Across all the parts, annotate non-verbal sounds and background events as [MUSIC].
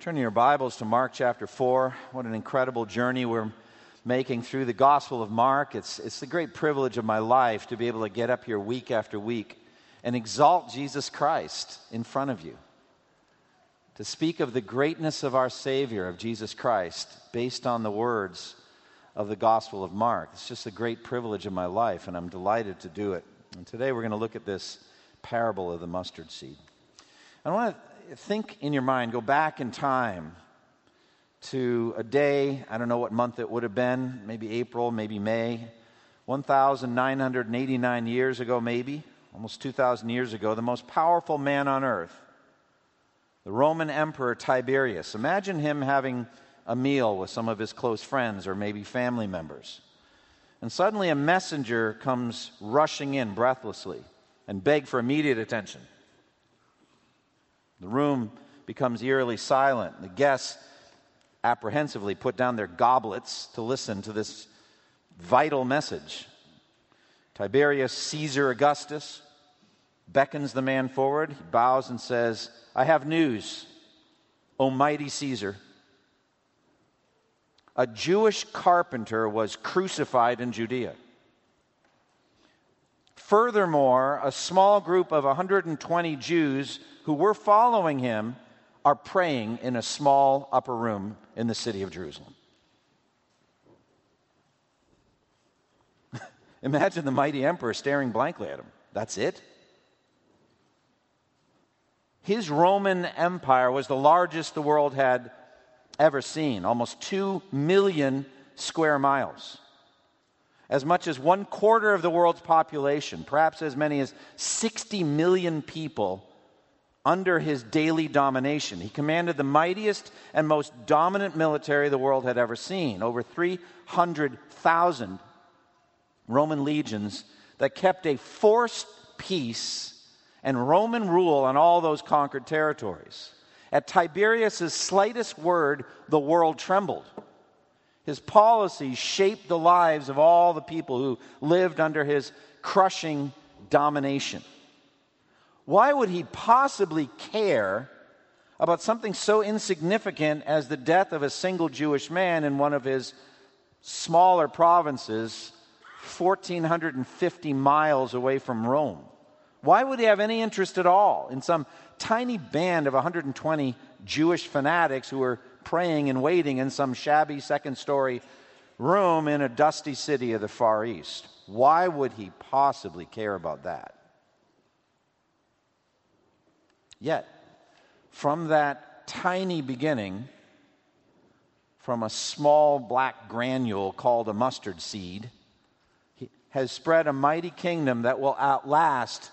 Turn your Bibles to Mark chapter 4. What an incredible journey we're making through the Gospel of Mark. It's, it's the great privilege of my life to be able to get up here week after week and exalt Jesus Christ in front of you. To speak of the greatness of our Savior, of Jesus Christ, based on the words of the Gospel of Mark. It's just a great privilege of my life, and I'm delighted to do it. And today we're going to look at this parable of the mustard seed. I want to think in your mind, go back in time to a day, I don't know what month it would have been, maybe April, maybe May, 1,989 years ago, maybe, almost 2,000 years ago, the most powerful man on earth, the Roman Emperor Tiberius. Imagine him having a meal with some of his close friends or maybe family members. And suddenly a messenger comes rushing in breathlessly and beg for immediate attention. The room becomes eerily silent. The guests apprehensively put down their goblets to listen to this vital message. Tiberius Caesar Augustus beckons the man forward. He bows and says, I have news, O mighty Caesar. A Jewish carpenter was crucified in Judea. Furthermore, a small group of 120 Jews who were following him are praying in a small upper room in the city of Jerusalem. [LAUGHS] Imagine the mighty emperor staring blankly at him. That's it? His Roman Empire was the largest the world had ever seen, almost 2 million square miles. As much as one quarter of the world's population, perhaps as many as 60 million people under his daily domination. He commanded the mightiest and most dominant military the world had ever seen over 300,000 Roman legions that kept a forced peace and Roman rule on all those conquered territories. At Tiberius's slightest word, the world trembled. His policies shaped the lives of all the people who lived under his crushing domination. Why would he possibly care about something so insignificant as the death of a single Jewish man in one of his smaller provinces, 1,450 miles away from Rome? Why would he have any interest at all in some tiny band of 120 Jewish fanatics who were praying and waiting in some shabby second story room in a dusty city of the Far East? Why would he possibly care about that? Yet, from that tiny beginning, from a small black granule called a mustard seed, he has spread a mighty kingdom that will outlast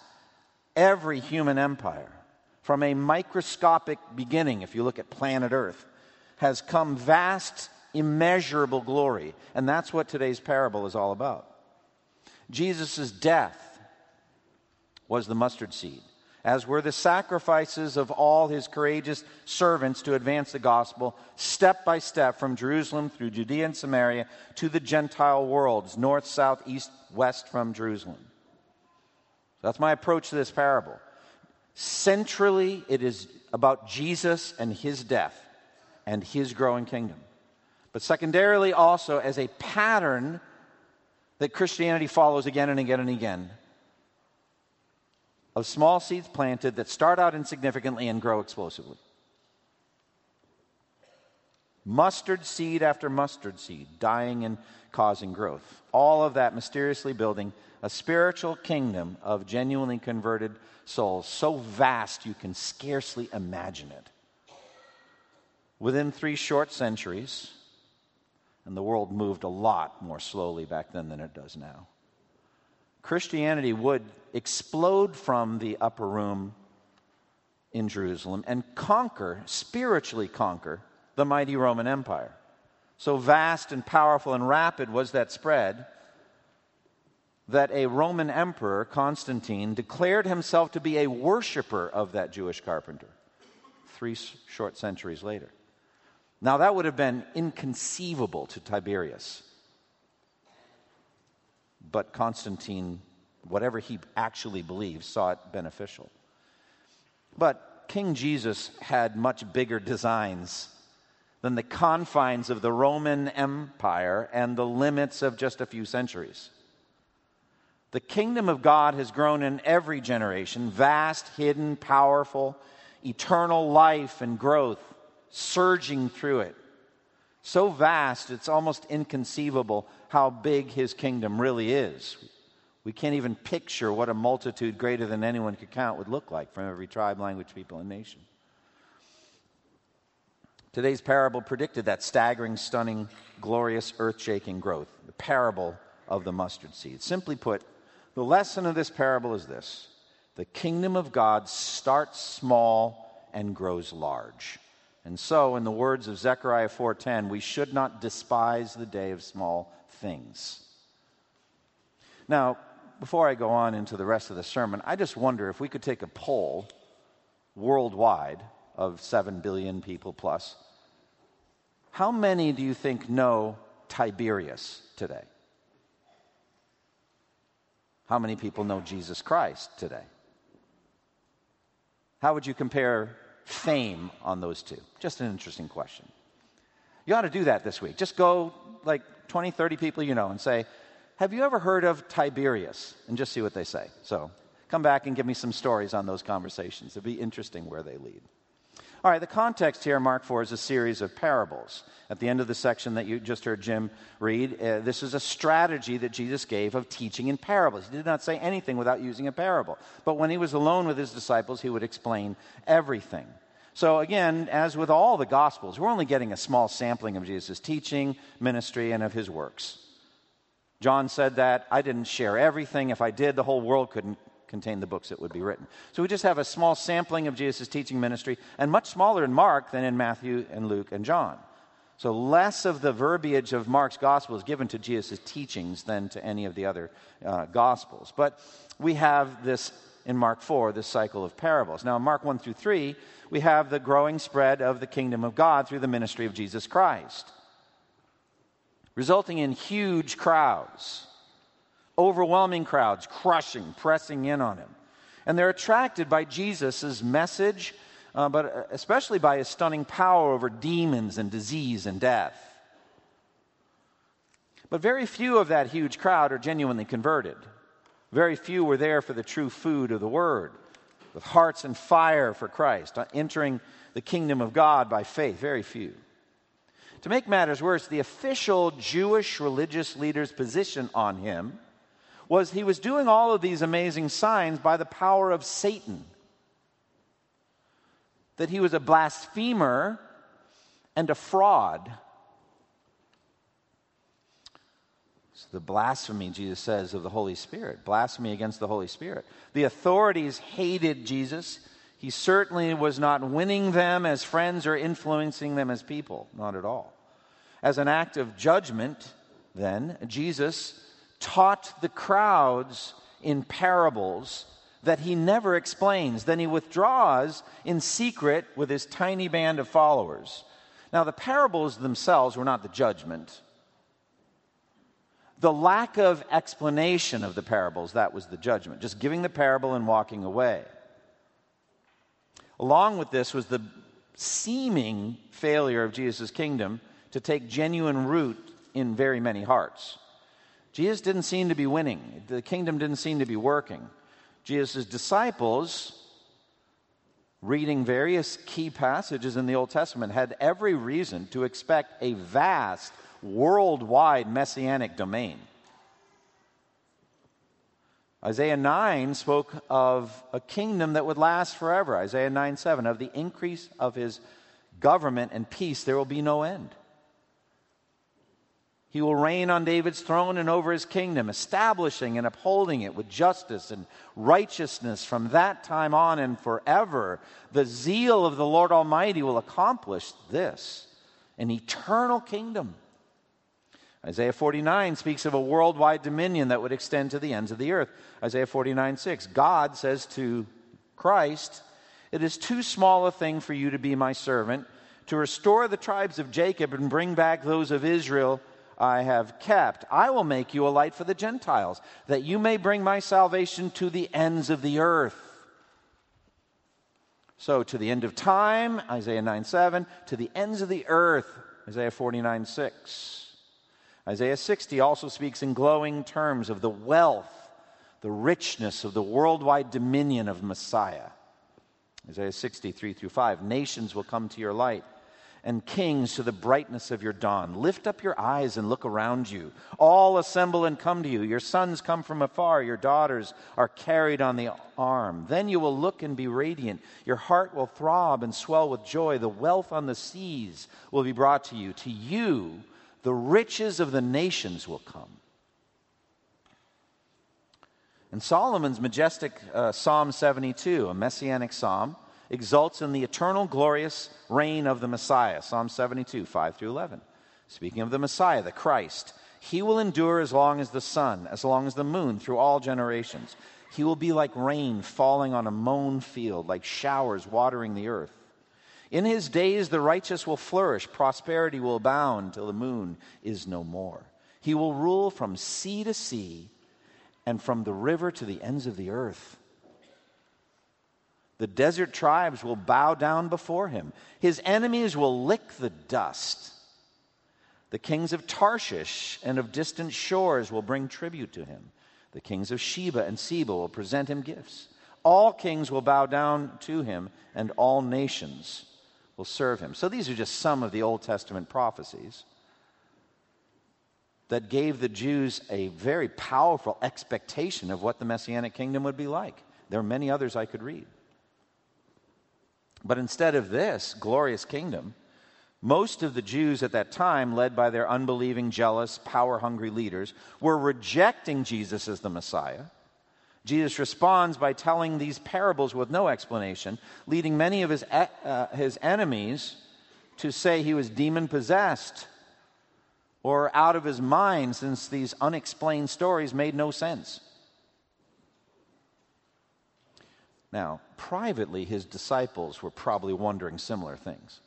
every human empire. From a microscopic beginning, if you look at planet Earth, has come vast, immeasurable glory. And that's what today's parable is all about. Jesus' death was the mustard seed as were the sacrifices of all his courageous servants to advance the gospel step by step from Jerusalem through Judea and Samaria to the Gentile worlds, north, south, east, west from Jerusalem. So That's my approach to this parable. Centrally, it is about Jesus and his death and his growing kingdom. But secondarily, also as a pattern that Christianity follows again and again and again of small seeds planted that start out insignificantly and grow explosively. Mustard seed after mustard seed, dying and causing growth. All of that mysteriously building a spiritual kingdom of genuinely converted souls, so vast you can scarcely imagine it. Within three short centuries, and the world moved a lot more slowly back then than it does now. Christianity would explode from the upper room in Jerusalem and conquer, spiritually conquer, the mighty Roman Empire. So vast and powerful and rapid was that spread that a Roman emperor, Constantine, declared himself to be a worshiper of that Jewish carpenter three short centuries later. Now, that would have been inconceivable to Tiberius but Constantine, whatever he actually believed, saw it beneficial. But King Jesus had much bigger designs than the confines of the Roman Empire and the limits of just a few centuries. The kingdom of God has grown in every generation vast, hidden, powerful, eternal life and growth surging through it. So vast, it's almost inconceivable how big his kingdom really is. We can't even picture what a multitude greater than anyone could count would look like from every tribe, language, people, and nation. Today's parable predicted that staggering, stunning, glorious, earth shaking growth, the parable of the mustard seed. Simply put, the lesson of this parable is this the kingdom of God starts small and grows large. And so, in the words of Zechariah 4:10, we should not despise the day of small things. Now, before I go on into the rest of the sermon, I just wonder if we could take a poll worldwide of 7 billion people plus. How many do you think know Tiberius today? How many people know Jesus Christ today? How would you compare fame on those two? Just an interesting question. You ought to do that this week. Just go like 20, 30 people you know and say, Have you ever heard of Tiberius? And just see what they say. So come back and give me some stories on those conversations. It'd be interesting where they lead. All right, the context here, Mark 4, is a series of parables. At the end of the section that you just heard Jim read, uh, this is a strategy that Jesus gave of teaching in parables. He did not say anything without using a parable. But when he was alone with his disciples, he would explain everything. So, again, as with all the Gospels, we're only getting a small sampling of Jesus' teaching, ministry, and of his works. John said that I didn't share everything. If I did, the whole world couldn't contain the books that would be written. So we just have a small sampling of Jesus' teaching ministry, and much smaller in Mark than in Matthew and Luke and John. So less of the verbiage of Mark's gospel is given to Jesus' teachings than to any of the other uh, gospels. But we have this in Mark 4, this cycle of parables. Now, in Mark 1 through 3, we have the growing spread of the kingdom of God through the ministry of Jesus Christ, resulting in huge crowds overwhelming crowds, crushing, pressing in on him. And they're attracted by Jesus' message, uh, but especially by his stunning power over demons and disease and death. But very few of that huge crowd are genuinely converted. Very few were there for the true food of the word, with hearts and fire for Christ, uh, entering the kingdom of God by faith. Very few. To make matters worse, the official Jewish religious leaders' position on him was he was doing all of these amazing signs by the power of Satan. That he was a blasphemer and a fraud. So the blasphemy, Jesus says, of the Holy Spirit, blasphemy against the Holy Spirit. The authorities hated Jesus. He certainly was not winning them as friends or influencing them as people, not at all. As an act of judgment, then, Jesus taught the crowds in parables that he never explains. Then he withdraws in secret with his tiny band of followers. Now, the parables themselves were not the judgment. The lack of explanation of the parables, that was the judgment. Just giving the parable and walking away. Along with this was the seeming failure of Jesus' kingdom to take genuine root in very many hearts. Jesus didn't seem to be winning, the kingdom didn't seem to be working. Jesus' disciples, reading various key passages in the Old Testament, had every reason to expect a vast, worldwide messianic domain. Isaiah 9 spoke of a kingdom that would last forever. Isaiah 9 7, of the increase of his government and peace, there will be no end. He will reign on David's throne and over his kingdom, establishing and upholding it with justice and righteousness from that time on and forever. The zeal of the Lord Almighty will accomplish this an eternal kingdom. Isaiah 49 speaks of a worldwide dominion that would extend to the ends of the earth. Isaiah 49 6. God says to Christ, It is too small a thing for you to be my servant, to restore the tribes of Jacob and bring back those of Israel I have kept. I will make you a light for the Gentiles, that you may bring my salvation to the ends of the earth. So, to the end of time, Isaiah 9 7, to the ends of the earth, Isaiah 49 6. Isaiah 60 also speaks in glowing terms of the wealth, the richness of the worldwide dominion of Messiah. Isaiah 63 through 5. Nations will come to your light and kings to the brightness of your dawn. Lift up your eyes and look around you. All assemble and come to you. Your sons come from afar, your daughters are carried on the arm. Then you will look and be radiant. Your heart will throb and swell with joy. The wealth on the seas will be brought to you. To you, the riches of the nations will come. And Solomon's majestic uh, Psalm 72, a messianic psalm, exults in the eternal glorious reign of the Messiah. Psalm 72, 5 through 11. Speaking of the Messiah, the Christ, he will endure as long as the sun, as long as the moon, through all generations. He will be like rain falling on a mown field, like showers watering the earth. In his days, the righteous will flourish, prosperity will abound till the moon is no more. He will rule from sea to sea and from the river to the ends of the earth. The desert tribes will bow down before him. His enemies will lick the dust. The kings of Tarshish and of distant shores will bring tribute to him. The kings of Sheba and Seba will present him gifts. All kings will bow down to him, and all nations will serve him. So these are just some of the Old Testament prophecies that gave the Jews a very powerful expectation of what the Messianic kingdom would be like. There are many others I could read. But instead of this glorious kingdom, most of the Jews at that time, led by their unbelieving, jealous, power hungry leaders, were rejecting Jesus as the Messiah. Jesus responds by telling these parables with no explanation, leading many of his, uh, his enemies to say he was demon possessed or out of his mind, since these unexplained stories made no sense. Now, privately, his disciples were probably wondering similar things.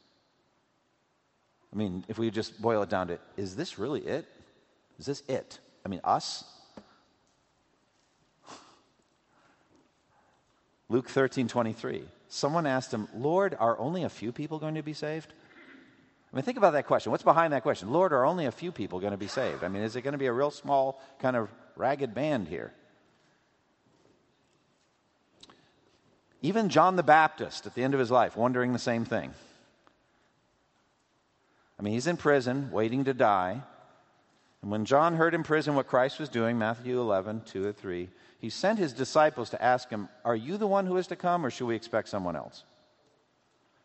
I mean, if we just boil it down to, is this really it? Is this it? I mean, us? Luke 13, 23. Someone asked him, Lord, are only a few people going to be saved? I mean, think about that question. What's behind that question? Lord, are only a few people going to be saved? I mean, is it going to be a real small, kind of ragged band here? Even John the Baptist at the end of his life, wondering the same thing. I mean, he's in prison, waiting to die. And when John heard in prison what Christ was doing, Matthew 11, 2 or 3, he sent his disciples to ask him, Are you the one who is to come, or should we expect someone else?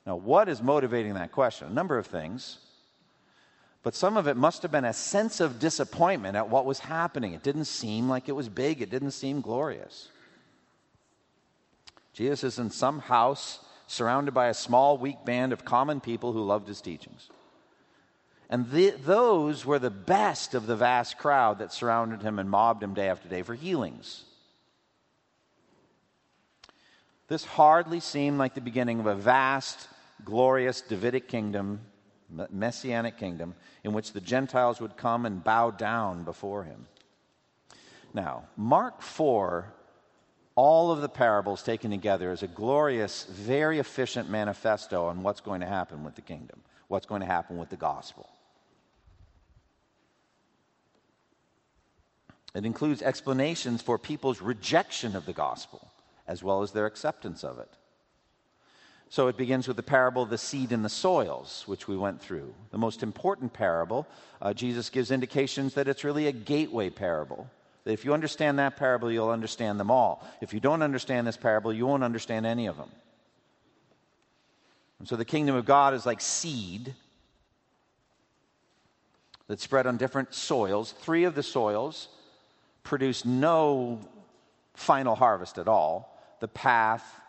Now, what is motivating that question? A number of things. But some of it must have been a sense of disappointment at what was happening. It didn't seem like it was big, it didn't seem glorious. Jesus is in some house surrounded by a small, weak band of common people who loved his teachings. And the, those were the best of the vast crowd that surrounded him and mobbed him day after day for healings. This hardly seemed like the beginning of a vast, glorious Davidic kingdom, messianic kingdom, in which the Gentiles would come and bow down before him. Now, Mark 4 all of the parables taken together is a glorious, very efficient manifesto on what's going to happen with the kingdom, what's going to happen with the gospel. It includes explanations for people's rejection of the gospel as well as their acceptance of it. So it begins with the parable of the seed in the soils, which we went through. The most important parable, uh, Jesus gives indications that it's really a gateway parable. That if you understand that parable, you'll understand them all. If you don't understand this parable, you won't understand any of them. And so the kingdom of God is like seed that spread on different soils. Three of the soils produce no final harvest at all the path,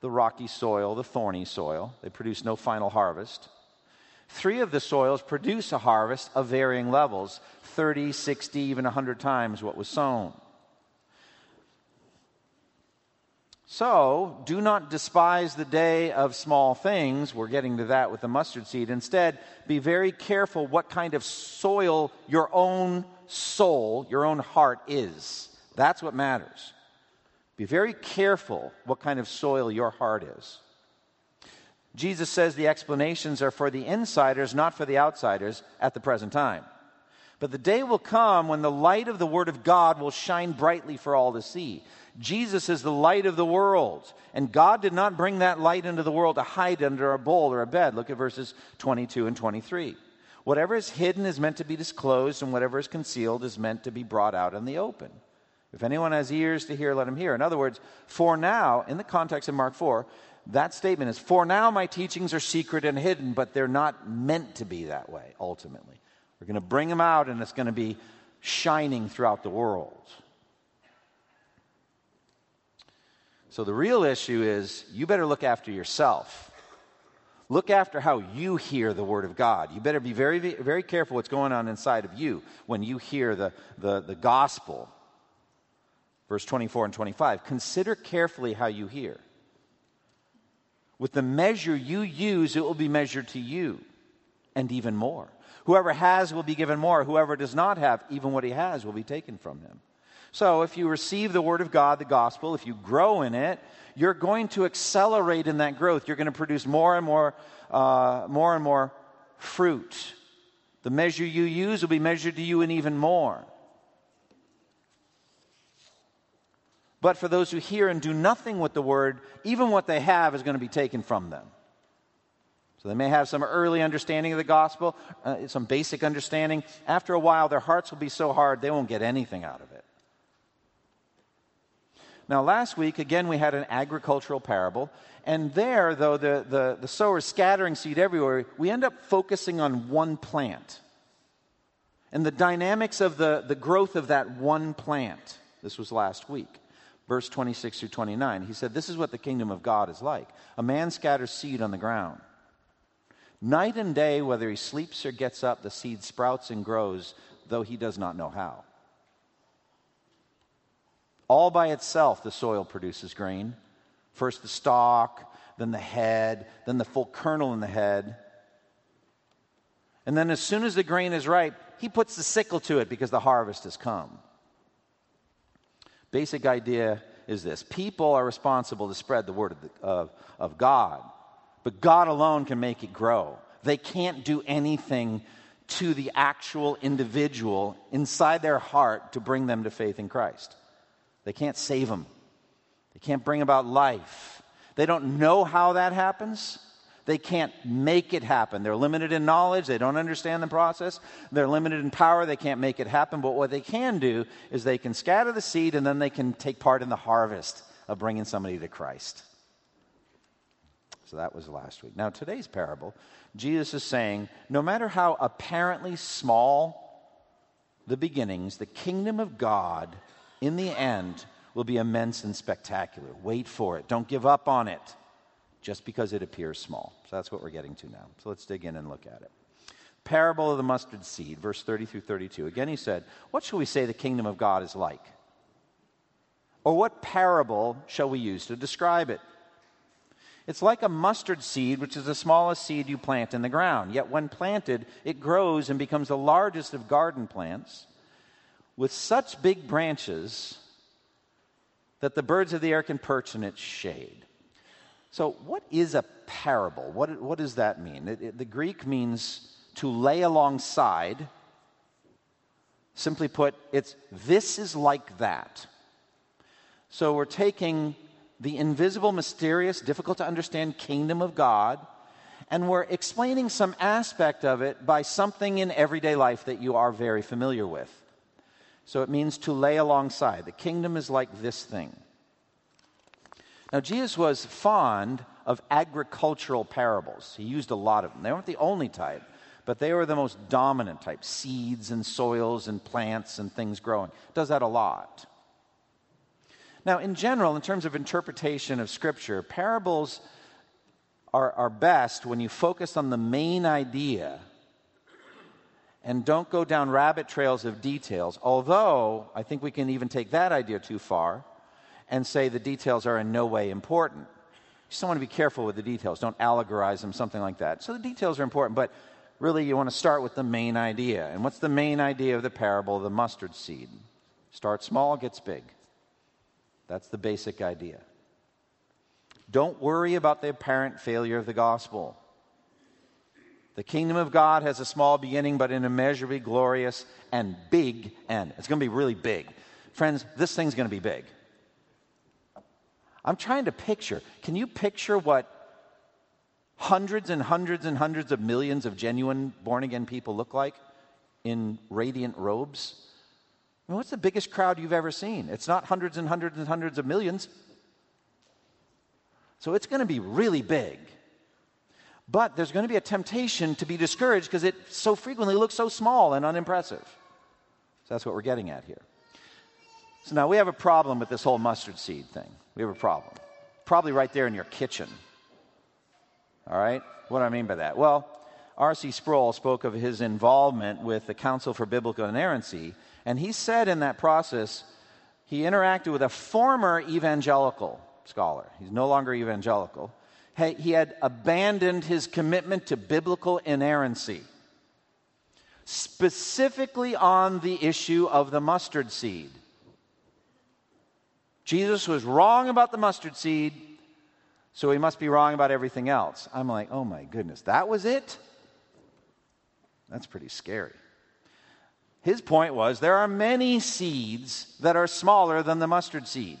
the rocky soil, the thorny soil. They produce no final harvest. Three of the soils produce a harvest of varying levels 30, 60, even 100 times what was sown. So, do not despise the day of small things. We're getting to that with the mustard seed. Instead, be very careful what kind of soil your own soul, your own heart is. That's what matters. Be very careful what kind of soil your heart is. Jesus says the explanations are for the insiders, not for the outsiders at the present time. But the day will come when the light of the Word of God will shine brightly for all to see. Jesus is the light of the world, and God did not bring that light into the world to hide under a bowl or a bed. Look at verses 22 and 23. Whatever is hidden is meant to be disclosed, and whatever is concealed is meant to be brought out in the open. If anyone has ears to hear, let him hear. In other words, for now, in the context of Mark 4, that statement is For now, my teachings are secret and hidden, but they're not meant to be that way, ultimately. We're going to bring them out, and it's going to be shining throughout the world. So the real issue is you better look after yourself. Look after how you hear the Word of God. You better be very, very careful what's going on inside of you when you hear the, the, the gospel. Verse 24 and 25. Consider carefully how you hear. With the measure you use, it will be measured to you, and even more. Whoever has will be given more. Whoever does not have, even what he has will be taken from him. So, if you receive the Word of God, the gospel, if you grow in it, you're going to accelerate in that growth. You're going to produce more and more, uh, more and more fruit. The measure you use will be measured to you and even more. But for those who hear and do nothing with the word, even what they have is going to be taken from them. So they may have some early understanding of the gospel, uh, some basic understanding. After a while, their hearts will be so hard they won't get anything out of it. Now, last week, again, we had an agricultural parable. And there, though the, the, the sower is scattering seed everywhere, we end up focusing on one plant and the dynamics of the, the growth of that one plant. This was last week verse 26 through 29. He said, This is what the kingdom of God is like. A man scatters seed on the ground. Night and day, whether he sleeps or gets up, the seed sprouts and grows, though he does not know how. All by itself, the soil produces grain. First the stalk, then the head, then the full kernel in the head. And then, as soon as the grain is ripe, he puts the sickle to it because the harvest has come. Basic idea is this people are responsible to spread the word of, the, of, of God, but God alone can make it grow. They can't do anything to the actual individual inside their heart to bring them to faith in Christ. They can't save them, they can't bring about life. They don't know how that happens. They can't make it happen. They're limited in knowledge. They don't understand the process. They're limited in power. They can't make it happen. But what they can do is they can scatter the seed and then they can take part in the harvest of bringing somebody to Christ. So that was last week. Now, today's parable, Jesus is saying no matter how apparently small the beginnings, the kingdom of God in the end will be immense and spectacular. Wait for it. Don't give up on it just because it appears small. So that's what we're getting to now. So let's dig in and look at it. Parable of the mustard seed, verse 30 through 32. Again, he said, What shall we say the kingdom of God is like? Or what parable shall we use to describe it? It's like a mustard seed, which is the smallest seed you plant in the ground. Yet when planted, it grows and becomes the largest of garden plants with such big branches that the birds of the air can perch in its shade. So, what is a parable? What, what does that mean? It, it, the Greek means to lay alongside. Simply put, it's this is like that. So, we're taking the invisible, mysterious, difficult to understand kingdom of God, and we're explaining some aspect of it by something in everyday life that you are very familiar with. So, it means to lay alongside. The kingdom is like this thing. Now, Jesus was fond of agricultural parables. He used a lot of them. They weren't the only type, but they were the most dominant type seeds and soils and plants and things growing. Does that a lot. Now, in general, in terms of interpretation of Scripture, parables are, are best when you focus on the main idea and don't go down rabbit trails of details. Although, I think we can even take that idea too far and say the details are in no way important. You just want to be careful with the details. Don't allegorize them, something like that. So the details are important, but really you want to start with the main idea. And what's the main idea of the parable of the mustard seed? Start small, gets big. That's the basic idea. Don't worry about the apparent failure of the gospel. The kingdom of God has a small beginning, but an immeasurably glorious and big end. It's going to be really big. Friends, this thing's going to be big. I'm trying to picture. Can you picture what hundreds and hundreds and hundreds of millions of genuine born again people look like in radiant robes? I mean, what's the biggest crowd you've ever seen? It's not hundreds and hundreds and hundreds of millions. So it's going to be really big. But there's going to be a temptation to be discouraged because it so frequently looks so small and unimpressive. So that's what we're getting at here. So now we have a problem with this whole mustard seed thing. We have a problem. Probably right there in your kitchen. All right? What do I mean by that? Well, R.C. Sproul spoke of his involvement with the Council for Biblical Inerrancy, and he said in that process, he interacted with a former evangelical scholar. He's no longer evangelical. He had abandoned his commitment to biblical inerrancy, specifically on the issue of the mustard seed. Jesus was wrong about the mustard seed, so he must be wrong about everything else. I'm like, oh my goodness, that was it? That's pretty scary. His point was there are many seeds that are smaller than the mustard seed.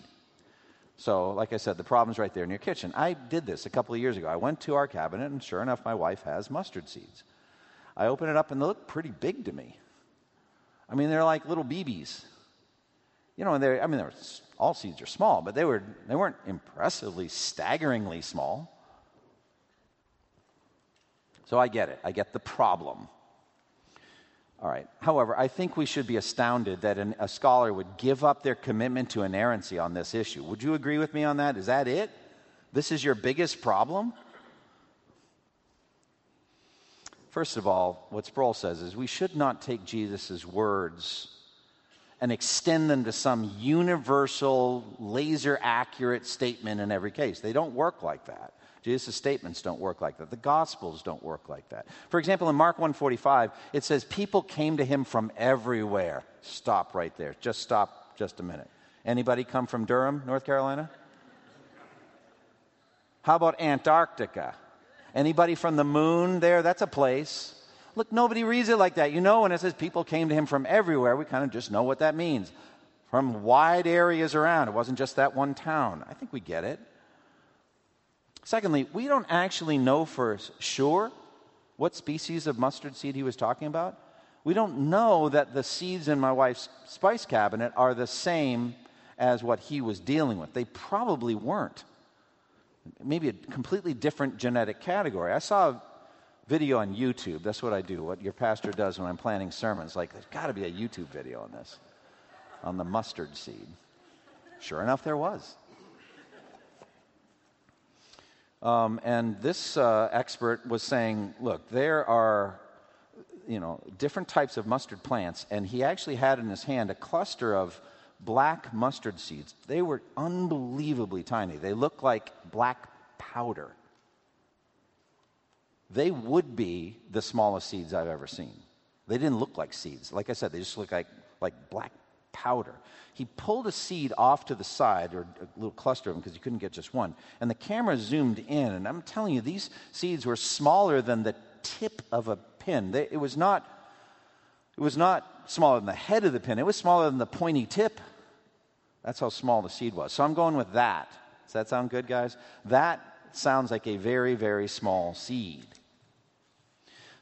So, like I said, the problem's right there in your kitchen. I did this a couple of years ago. I went to our cabinet, and sure enough, my wife has mustard seeds. I open it up, and they look pretty big to me. I mean, they're like little BBs. You know, and they're, I mean, they're, all seeds are small, but they, were, they weren't impressively, staggeringly small. So I get it. I get the problem. All right. However, I think we should be astounded that an, a scholar would give up their commitment to inerrancy on this issue. Would you agree with me on that? Is that it? This is your biggest problem? First of all, what Sproul says is we should not take Jesus' words and extend them to some universal, laser accurate statement in every case. They don't work like that. Jesus' statements don't work like that. The Gospels don't work like that. For example, in Mark 145, it says, People came to him from everywhere. Stop right there. Just stop just a minute. Anybody come from Durham, North Carolina? How about Antarctica? Anybody from the moon there? That's a place. Look, nobody reads it like that. You know, when it says people came to him from everywhere, we kind of just know what that means. From wide areas around. It wasn't just that one town. I think we get it. Secondly, we don't actually know for sure what species of mustard seed he was talking about. We don't know that the seeds in my wife's spice cabinet are the same as what he was dealing with. They probably weren't. Maybe a completely different genetic category. I saw video on YouTube. That's what I do, what your pastor does when I'm planning sermons. Like, there's got to be a YouTube video on this, on the mustard seed. Sure enough, there was. Um, and this uh, expert was saying, look, there are you know different types of mustard plants, and he actually had in his hand a cluster of black mustard seeds. They were unbelievably tiny. They looked like black powder. They would be the smallest seeds I've ever seen. They didn't look like seeds. Like I said, they just look like, like black powder. He pulled a seed off to the side, or a little cluster of them, because he couldn't get just one. And the camera zoomed in, and I'm telling you, these seeds were smaller than the tip of a pin. They, it was not. It was not smaller than the head of the pin. It was smaller than the pointy tip. That's how small the seed was. So I'm going with that. Does that sound good, guys? That sounds like a very, very small seed.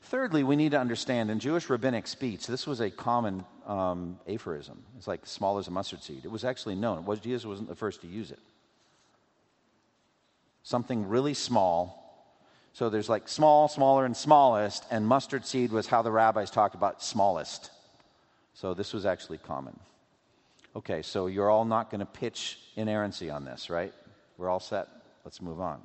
Thirdly, we need to understand in Jewish rabbinic speech, this was a common um, aphorism. It's like small as a mustard seed. It was actually known. Was, Jesus wasn't the first to use it. Something really small. So there's like small, smaller, and smallest, and mustard seed was how the rabbis talked about smallest. So this was actually common. Okay, so you're all not going to pitch inerrancy on this, right? We're all set. Let's move on.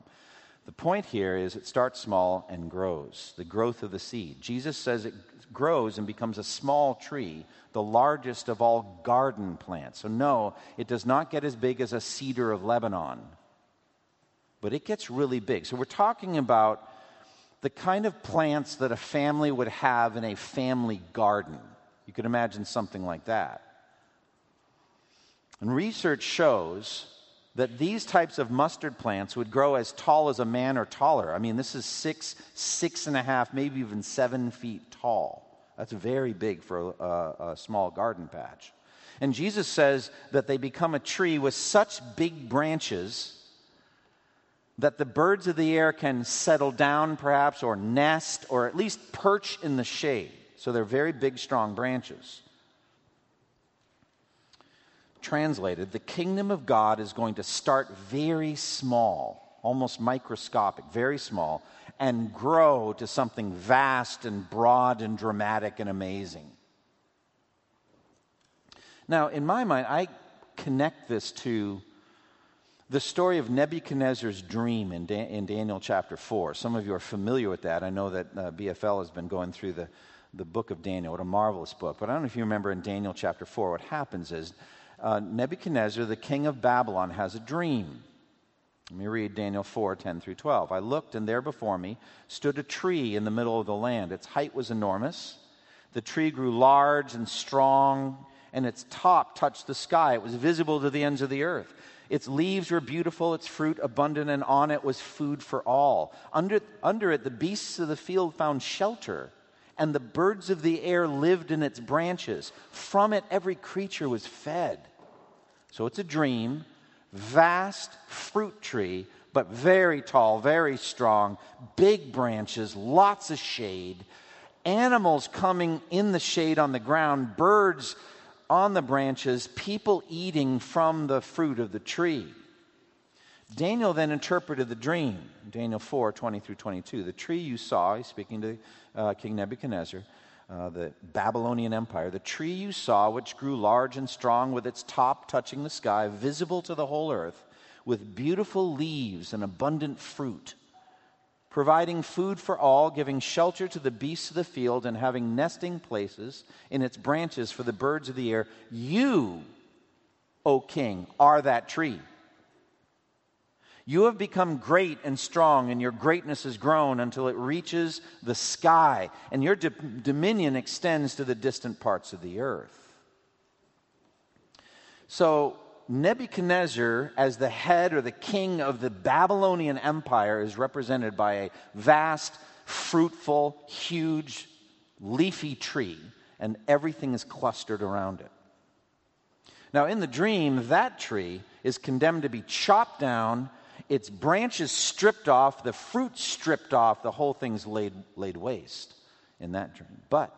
The point here is it starts small and grows, the growth of the seed. Jesus says it grows and becomes a small tree, the largest of all garden plants. So, no, it does not get as big as a cedar of Lebanon, but it gets really big. So, we're talking about the kind of plants that a family would have in a family garden. You could imagine something like that. And research shows that these types of mustard plants would grow as tall as a man or taller. I mean, this is six, six and a half, maybe even seven feet tall. That's very big for a, a small garden patch. And Jesus says that they become a tree with such big branches that the birds of the air can settle down, perhaps, or nest, or at least perch in the shade. So they're very big, strong branches translated, the kingdom of God is going to start very small, almost microscopic, very small, and grow to something vast and broad and dramatic and amazing. Now, in my mind, I connect this to the story of Nebuchadnezzar's dream in, da- in Daniel chapter 4. Some of you are familiar with that. I know that uh, BFL has been going through the, the book of Daniel. What a marvelous book. But I don't know if you remember in Daniel chapter 4, what happens is uh, Nebuchadnezzar, the king of Babylon, has a dream. Let me read Daniel 4 10 through 12. I looked, and there before me stood a tree in the middle of the land. Its height was enormous. The tree grew large and strong, and its top touched the sky. It was visible to the ends of the earth. Its leaves were beautiful, its fruit abundant, and on it was food for all. Under, under it, the beasts of the field found shelter and the birds of the air lived in its branches. From it, every creature was fed. So it's a dream, vast fruit tree, but very tall, very strong, big branches, lots of shade, animals coming in the shade on the ground, birds on the branches, people eating from the fruit of the tree. Daniel then interpreted the dream, Daniel 4 20 through 22. The tree you saw, he's speaking to uh, King Nebuchadnezzar, uh, the Babylonian Empire, the tree you saw, which grew large and strong with its top touching the sky, visible to the whole earth, with beautiful leaves and abundant fruit, providing food for all, giving shelter to the beasts of the field, and having nesting places in its branches for the birds of the air. You, O king, are that tree. You have become great and strong, and your greatness has grown until it reaches the sky, and your dominion extends to the distant parts of the earth. So, Nebuchadnezzar, as the head or the king of the Babylonian Empire, is represented by a vast, fruitful, huge, leafy tree, and everything is clustered around it. Now, in the dream, that tree is condemned to be chopped down its branches stripped off, the fruit stripped off, the whole thing's laid, laid waste in that dream. But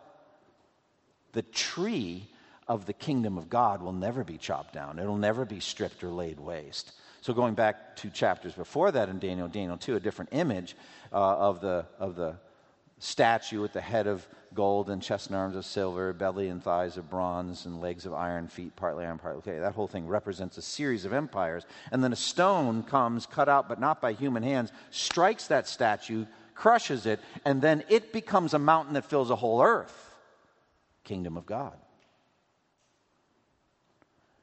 the tree of the kingdom of God will never be chopped down, it'll never be stripped or laid waste. So, going back two chapters before that in Daniel, Daniel 2, a different image uh, of, the, of the statue with the head of gold and chest and arms of silver, belly and thighs of bronze, and legs of iron, feet partly iron, partly clay. That whole thing represents a series of empires. And then a stone comes, cut out but not by human hands, strikes that statue, crushes it, and then it becomes a mountain that fills a whole earth. Kingdom of God.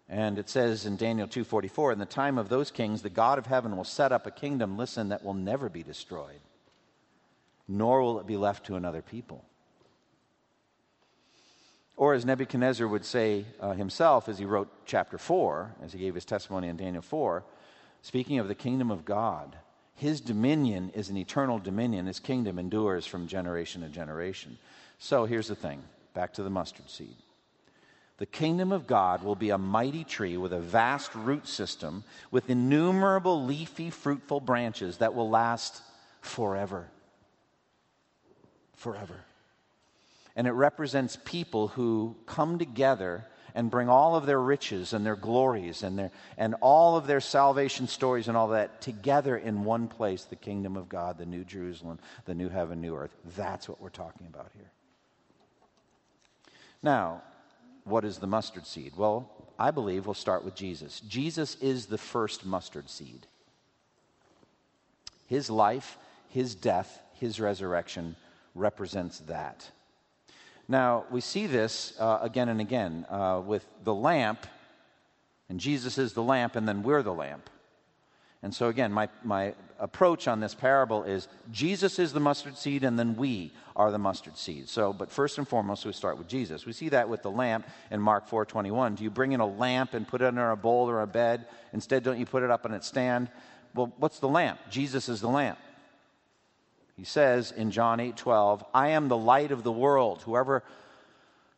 And it says in Daniel 2:44, in the time of those kings, the God of heaven will set up a kingdom, listen, that will never be destroyed nor will it be left to another people. Or, as Nebuchadnezzar would say uh, himself as he wrote chapter 4, as he gave his testimony in Daniel 4, speaking of the kingdom of God, his dominion is an eternal dominion. His kingdom endures from generation to generation. So here's the thing back to the mustard seed. The kingdom of God will be a mighty tree with a vast root system, with innumerable leafy, fruitful branches that will last forever forever. And it represents people who come together and bring all of their riches and their glories and, their, and all of their salvation stories and all that together in one place the kingdom of God, the new Jerusalem, the new heaven, new earth. That's what we're talking about here. Now, what is the mustard seed? Well, I believe we'll start with Jesus. Jesus is the first mustard seed. His life, his death, his resurrection represents that. Now, we see this uh, again and again uh, with the lamp, and Jesus is the lamp, and then we're the lamp. And so, again, my, my approach on this parable is Jesus is the mustard seed, and then we are the mustard seed. So, but first and foremost, we start with Jesus. We see that with the lamp in Mark 4:21. Do you bring in a lamp and put it under a bowl or a bed? Instead, don't you put it up on its stand? Well, what's the lamp? Jesus is the lamp. He says in John 8:12, "I am the light of the world. Whoever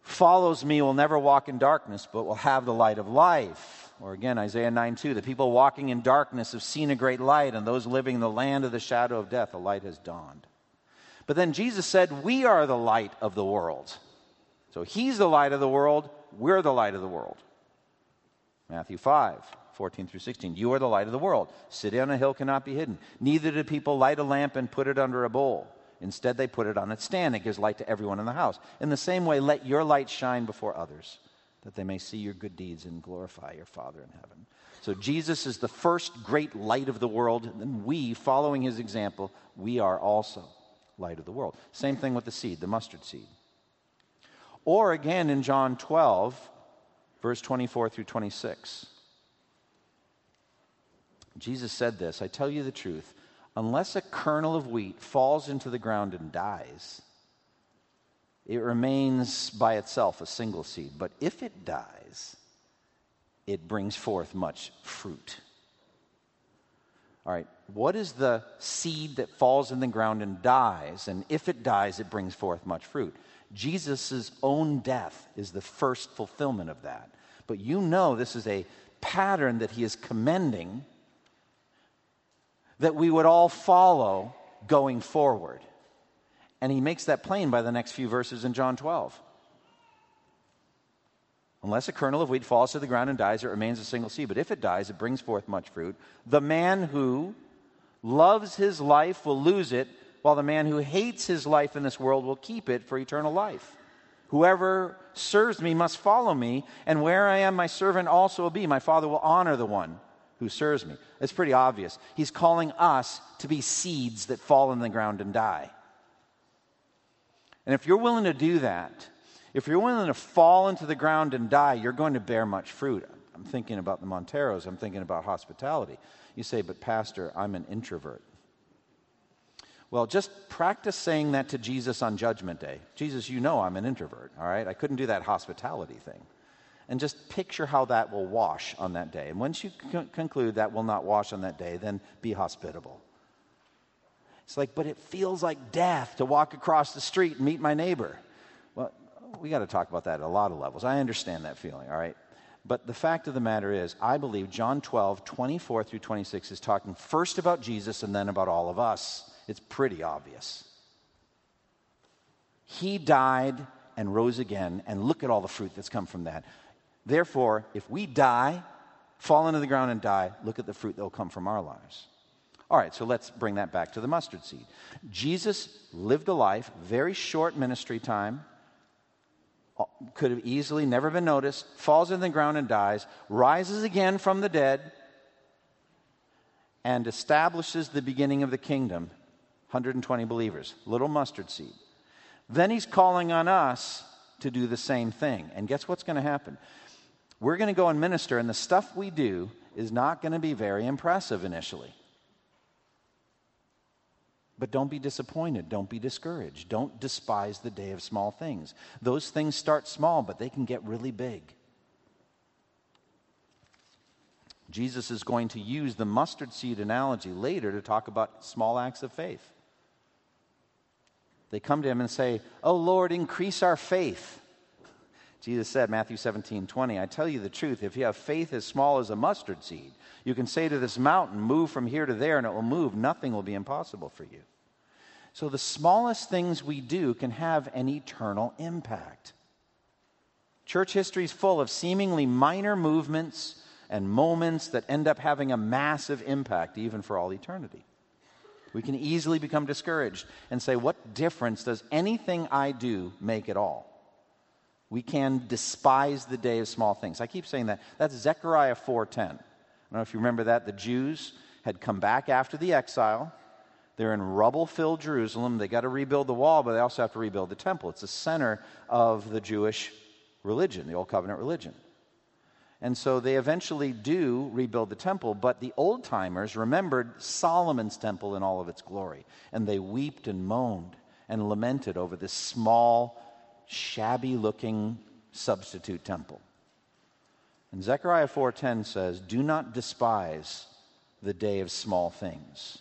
follows me will never walk in darkness, but will have the light of life." Or again, Isaiah 9 2, the people walking in darkness have seen a great light, and those living in the land of the shadow of death, a light has dawned. But then Jesus said, We are the light of the world. So he's the light of the world, we're the light of the world. Matthew 5, 14 through 16. You are the light of the world. City on a hill cannot be hidden. Neither do people light a lamp and put it under a bowl. Instead, they put it on its stand. It gives light to everyone in the house. In the same way, let your light shine before others that they may see your good deeds and glorify your Father in heaven. So Jesus is the first great light of the world, and we, following his example, we are also light of the world. Same thing with the seed, the mustard seed. Or again in John 12, verse 24 through 26. Jesus said this I tell you the truth, unless a kernel of wheat falls into the ground and dies, it remains by itself a single seed. But if it dies, it brings forth much fruit. All right, what is the seed that falls in the ground and dies? And if it dies, it brings forth much fruit. Jesus' own death is the first fulfillment of that. But you know this is a pattern that he is commending that we would all follow going forward. And he makes that plain by the next few verses in John 12. Unless a kernel of wheat falls to the ground and dies, it remains a single seed. But if it dies, it brings forth much fruit. The man who loves his life will lose it, while the man who hates his life in this world will keep it for eternal life. Whoever serves me must follow me, and where I am, my servant also will be. My Father will honor the one who serves me. It's pretty obvious. He's calling us to be seeds that fall in the ground and die. And if you're willing to do that, if you're willing to fall into the ground and die, you're going to bear much fruit. I'm thinking about the Monteros, I'm thinking about hospitality. You say, but Pastor, I'm an introvert. Well, just practice saying that to Jesus on Judgment Day. Jesus, you know I'm an introvert, all right? I couldn't do that hospitality thing. And just picture how that will wash on that day. And once you conclude that will not wash on that day, then be hospitable. It's like, but it feels like death to walk across the street and meet my neighbor. Well, we got to talk about that at a lot of levels. I understand that feeling, all right? But the fact of the matter is, I believe John 12, 24 through 26 is talking first about Jesus and then about all of us. It's pretty obvious. He died and rose again, and look at all the fruit that's come from that. Therefore, if we die, fall into the ground and die, look at the fruit that will come from our lives. All right, so let's bring that back to the mustard seed. Jesus lived a life, very short ministry time, uh, could have easily never been noticed, falls in the ground and dies, rises again from the dead, and establishes the beginning of the kingdom 120 believers, little mustard seed. Then he's calling on us to do the same thing. And guess what's going to happen? We're going to go and minister, and the stuff we do is not going to be very impressive initially. But don't be disappointed. Don't be discouraged. Don't despise the day of small things. Those things start small, but they can get really big. Jesus is going to use the mustard seed analogy later to talk about small acts of faith. They come to him and say, Oh Lord, increase our faith. Jesus said, Matthew 17, 20, I tell you the truth, if you have faith as small as a mustard seed, you can say to this mountain, Move from here to there, and it will move. Nothing will be impossible for you. So the smallest things we do can have an eternal impact. Church history is full of seemingly minor movements and moments that end up having a massive impact, even for all eternity. We can easily become discouraged and say, What difference does anything I do make at all? We can despise the day of small things. I keep saying that. That's Zechariah 4:10 I don't know if you remember that. The Jews had come back after the exile. They're in rubble filled Jerusalem. They got to rebuild the wall, but they also have to rebuild the temple. It's the center of the Jewish religion, the Old Covenant religion. And so they eventually do rebuild the temple, but the old timers remembered Solomon's temple in all of its glory. And they wept and moaned and lamented over this small, shabby looking substitute temple. And Zechariah 4:10 says, "Do not despise the day of small things."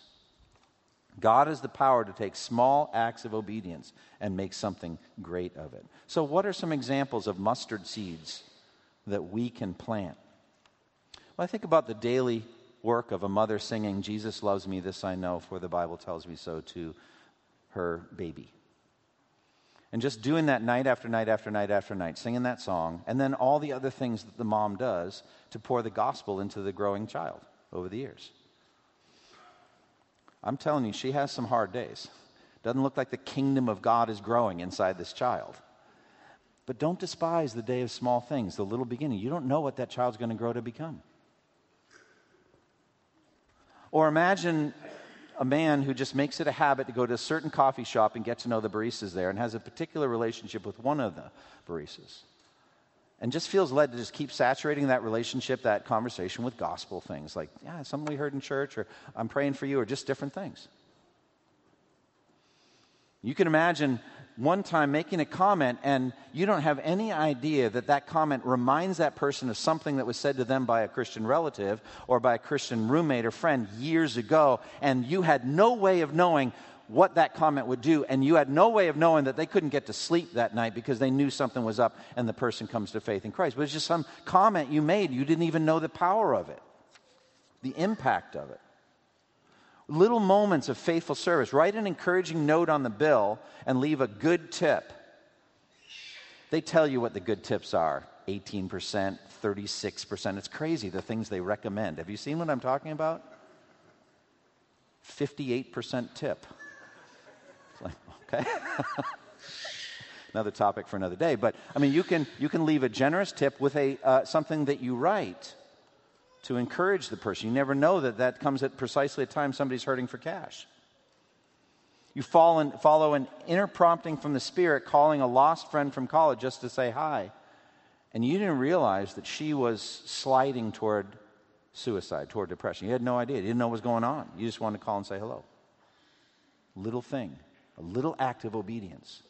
God has the power to take small acts of obedience and make something great of it. So, what are some examples of mustard seeds that we can plant? Well, I think about the daily work of a mother singing, Jesus loves me, this I know, for the Bible tells me so, to her baby. And just doing that night after night after night after night, singing that song, and then all the other things that the mom does to pour the gospel into the growing child over the years. I'm telling you, she has some hard days. Doesn't look like the kingdom of God is growing inside this child. But don't despise the day of small things, the little beginning. You don't know what that child's going to grow to become. Or imagine a man who just makes it a habit to go to a certain coffee shop and get to know the baristas there and has a particular relationship with one of the baristas and just feels led to just keep saturating that relationship, that conversation with gospel things like, yeah, something we heard in church, or I'm praying for you, or just different things. You can imagine one time making a comment and you don't have any idea that that comment reminds that person of something that was said to them by a Christian relative or by a Christian roommate or friend years ago, and you had no way of knowing what that comment would do, and you had no way of knowing that they couldn't get to sleep that night because they knew something was up and the person comes to faith in Christ. But it's just some comment you made. You didn't even know the power of it, the impact of it. Little moments of faithful service. Write an encouraging note on the bill and leave a good tip. They tell you what the good tips are 18%, 36%. It's crazy the things they recommend. Have you seen what I'm talking about? 58% tip. Like, okay. [LAUGHS] another topic for another day. But I mean, you can, you can leave a generous tip with a, uh, something that you write to encourage the person. You never know that that comes at precisely a time somebody's hurting for cash. You follow, follow an inner prompting from the Spirit calling a lost friend from college just to say hi. And you didn't realize that she was sliding toward suicide, toward depression. You had no idea. You didn't know what was going on. You just wanted to call and say hello. Little thing, a little act of obedience.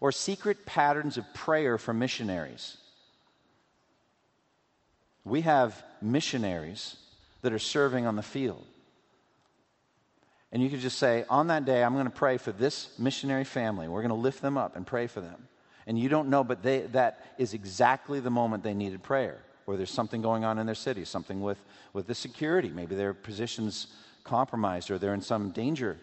Or secret patterns of prayer for missionaries. We have missionaries that are serving on the field. And you could just say, on that day, I'm going to pray for this missionary family. We're going to lift them up and pray for them. And you don't know, but they, that is exactly the moment they needed prayer. Or there's something going on in their city, something with, with the security. Maybe their position's compromised or they're in some danger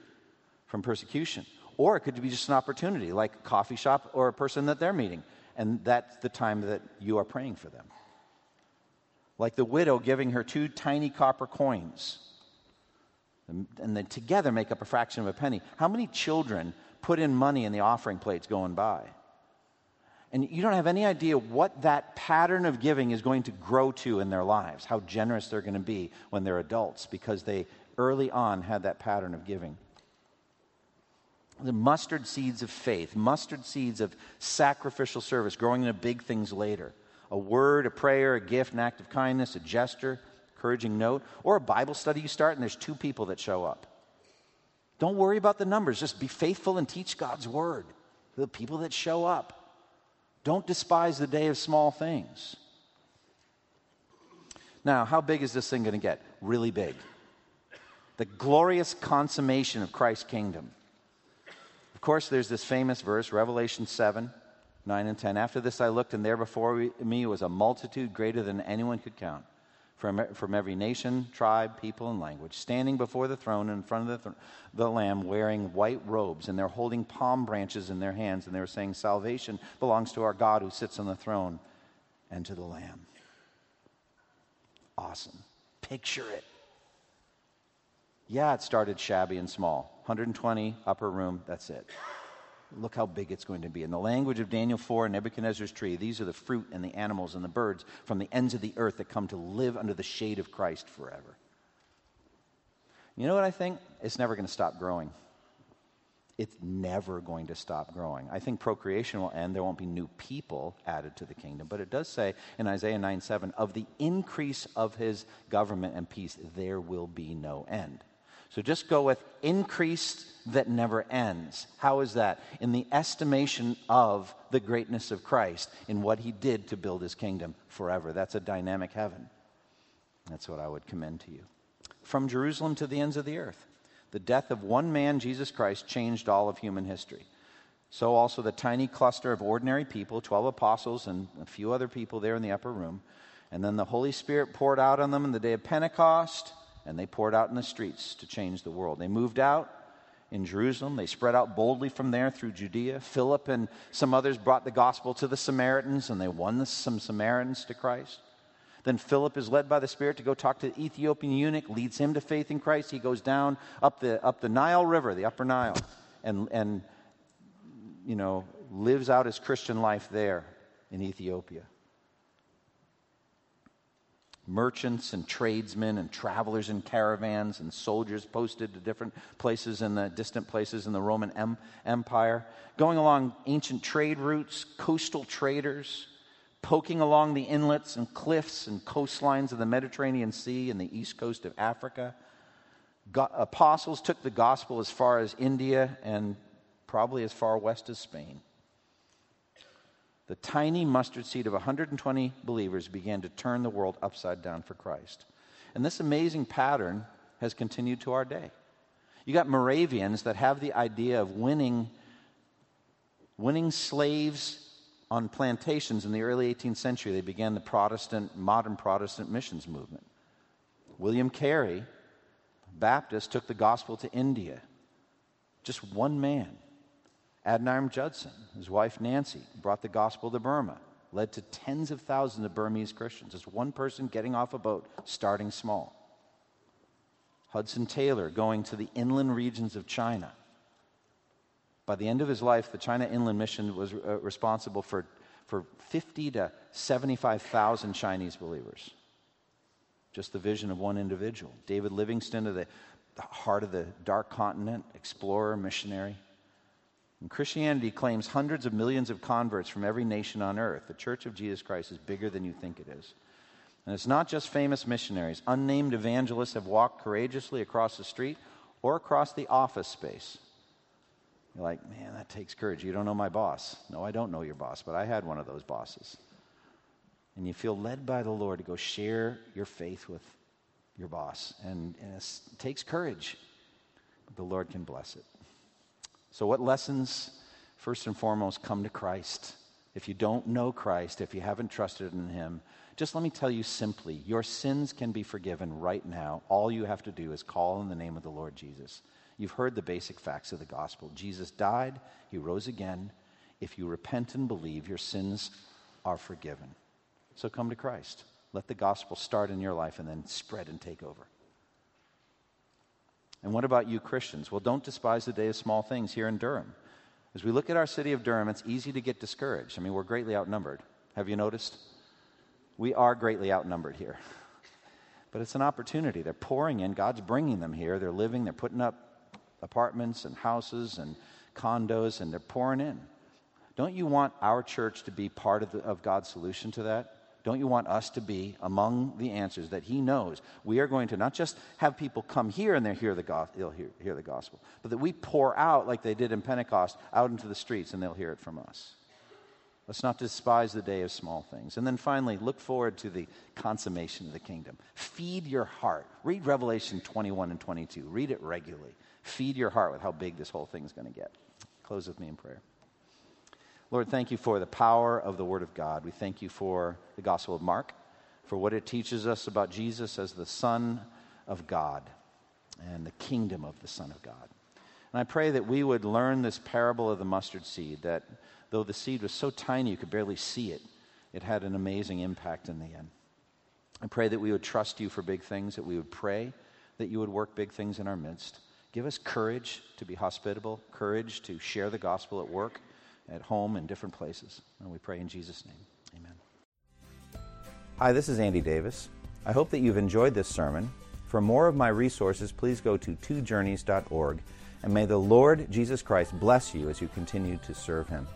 from persecution. Or it could be just an opportunity, like a coffee shop or a person that they're meeting. And that's the time that you are praying for them like the widow giving her two tiny copper coins. And, then together make up a fraction of a penny. How many children put in money in the offering plates going by? And you don't have any idea what that pattern of giving is going to grow to in their lives, how generous they're going to be when they're adults because they early on had that pattern of giving. The mustard seeds of faith, mustard seeds of sacrificial service growing into big things later a word, a prayer, a gift, an act of kindness, a gesture, encouraging note, or a Bible study you start and there's two people that show up. Don't worry about the numbers. Just be faithful and teach God's word to the people that show up. Don't despise the day of small things. Now, how big is this thing going to get? Really big. The glorious consummation of Christ's kingdom. Of course, there's this famous verse, Revelation 7 9 and 10. After this I looked, and there before me was a multitude greater than anyone could count, from, from every nation, tribe, people, and language, standing before the throne in front of the, th- the Lamb, wearing white robes, and they're holding palm branches in their hands, and they were saying, Salvation belongs to our God who sits on the throne and to the Lamb. Awesome. Picture it. Yeah, it started shabby and small 120 upper room, that's it. Look how big it's going to be. In the language of Daniel 4 and Nebuchadnezzar's tree, these are the fruit and the animals and the birds from the ends of the earth that come to live under the shade of Christ forever. You know what I think? It's never going to stop growing. it's never going to stop growing. I think procreation will end. There won't be new people added to the kingdom. But it does say in Isaiah 9 7, of the increase of his government and peace, there will be no end. So just go with increased that never ends. How is that? In the estimation of the greatness of Christ, in what he did to build his kingdom forever. That's a dynamic heaven. That's what I would commend to you. From Jerusalem to the ends of the earth. The death of one man, Jesus Christ, changed all of human history. So also the tiny cluster of ordinary people, 12 apostles and a few other people there in the upper room. And then the Holy Spirit poured out on them in the day of Pentecost, and they poured out in the streets to change the world. They moved out in Jerusalem. They spread out boldly from there through Judea. Philip and some others brought the gospel to the Samaritans, and they won some Samaritans to Christ. Then Philip is led by the Spirit to go talk to the Ethiopian eunuch, leads him to faith in Christ. He goes down up the, up the Nile River, the upper Nile, and, and you know, lives out his Christian life there in Ethiopia. Merchants and tradesmen and travelers in caravans and soldiers posted to different places in the distant places in the Roman em- Empire, going along ancient trade routes, coastal traders poking along the inlets and cliffs and coastlines of the Mediterranean Sea and the east coast of Africa. Go- apostles took the gospel as far as India and probably as far west as Spain. The tiny mustard seed of 120 believers began to turn the world upside down for Christ. And this amazing pattern has continued to our day. You got Moravians that have the idea of winning, winning slaves on plantations in the early 18th century, they began the Protestant, modern Protestant missions movement. William Carey, Baptist, took the gospel to India. Just one man. Adoniram Judson, his wife Nancy, brought the gospel to Burma, led to tens of thousands of Burmese Christians. Just one person getting off a boat, starting small. Hudson Taylor going to the inland regions of China by the end of his life, the China Inland Mission was uh, responsible for, for 50 to 75,000 Chinese believers. Just the vision of one individual. David Livingstone, of the heart of the dark continent, explorer, missionary. And Christianity claims hundreds of millions of converts from every nation on earth. The Church of Jesus Christ is bigger than you think it is. And it's not just famous missionaries. Unnamed evangelists have walked courageously across the street or across the office space you're like, man, that takes courage. You don't know my boss. No, I don't know your boss, but I had one of those bosses. And you feel led by the Lord to go share your faith with your boss. And, and it takes courage, but the Lord can bless it. So, what lessons, first and foremost, come to Christ? If you don't know Christ, if you haven't trusted in Him, just let me tell you simply your sins can be forgiven right now. All you have to do is call in the name of the Lord Jesus. You've heard the basic facts of the gospel. Jesus died, he rose again. If you repent and believe, your sins are forgiven. So come to Christ. Let the gospel start in your life and then spread and take over. And what about you, Christians? Well, don't despise the day of small things here in Durham. As we look at our city of Durham, it's easy to get discouraged. I mean, we're greatly outnumbered. Have you noticed? We are greatly outnumbered here. [LAUGHS] But it's an opportunity. They're pouring in. God's bringing them here. They're living, they're putting up apartments and houses and condos, and they're pouring in. Don't you want our church to be part of, the, of God's solution to that? Don't you want us to be among the answers that He knows? We are going to not just have people come here and they hear the, go- they'll hear, hear the gospel, but that we pour out, like they did in Pentecost, out into the streets and they'll hear it from us. Let's not despise the day of small things. And then finally, look forward to the consummation of the kingdom. Feed your heart. Read Revelation 21 and 22. Read it regularly. Feed your heart with how big this whole thing is going to get. Close with me in prayer. Lord, thank you for the power of the Word of God. We thank you for the Gospel of Mark, for what it teaches us about Jesus as the Son of God and the kingdom of the Son of God. And I pray that we would learn this parable of the mustard seed, that though the seed was so tiny you could barely see it, it had an amazing impact in the end. I pray that we would trust you for big things, that we would pray that you would work big things in our midst. Give us courage to be hospitable, courage to share the gospel at work, at home, in different places. And we pray in Jesus' name. Amen. Hi, this is Andy Davis. I hope that you've enjoyed this sermon. For more of my resources, please go to twojourneys.org And may the Lord Jesus Christ bless you as you continue to serve him.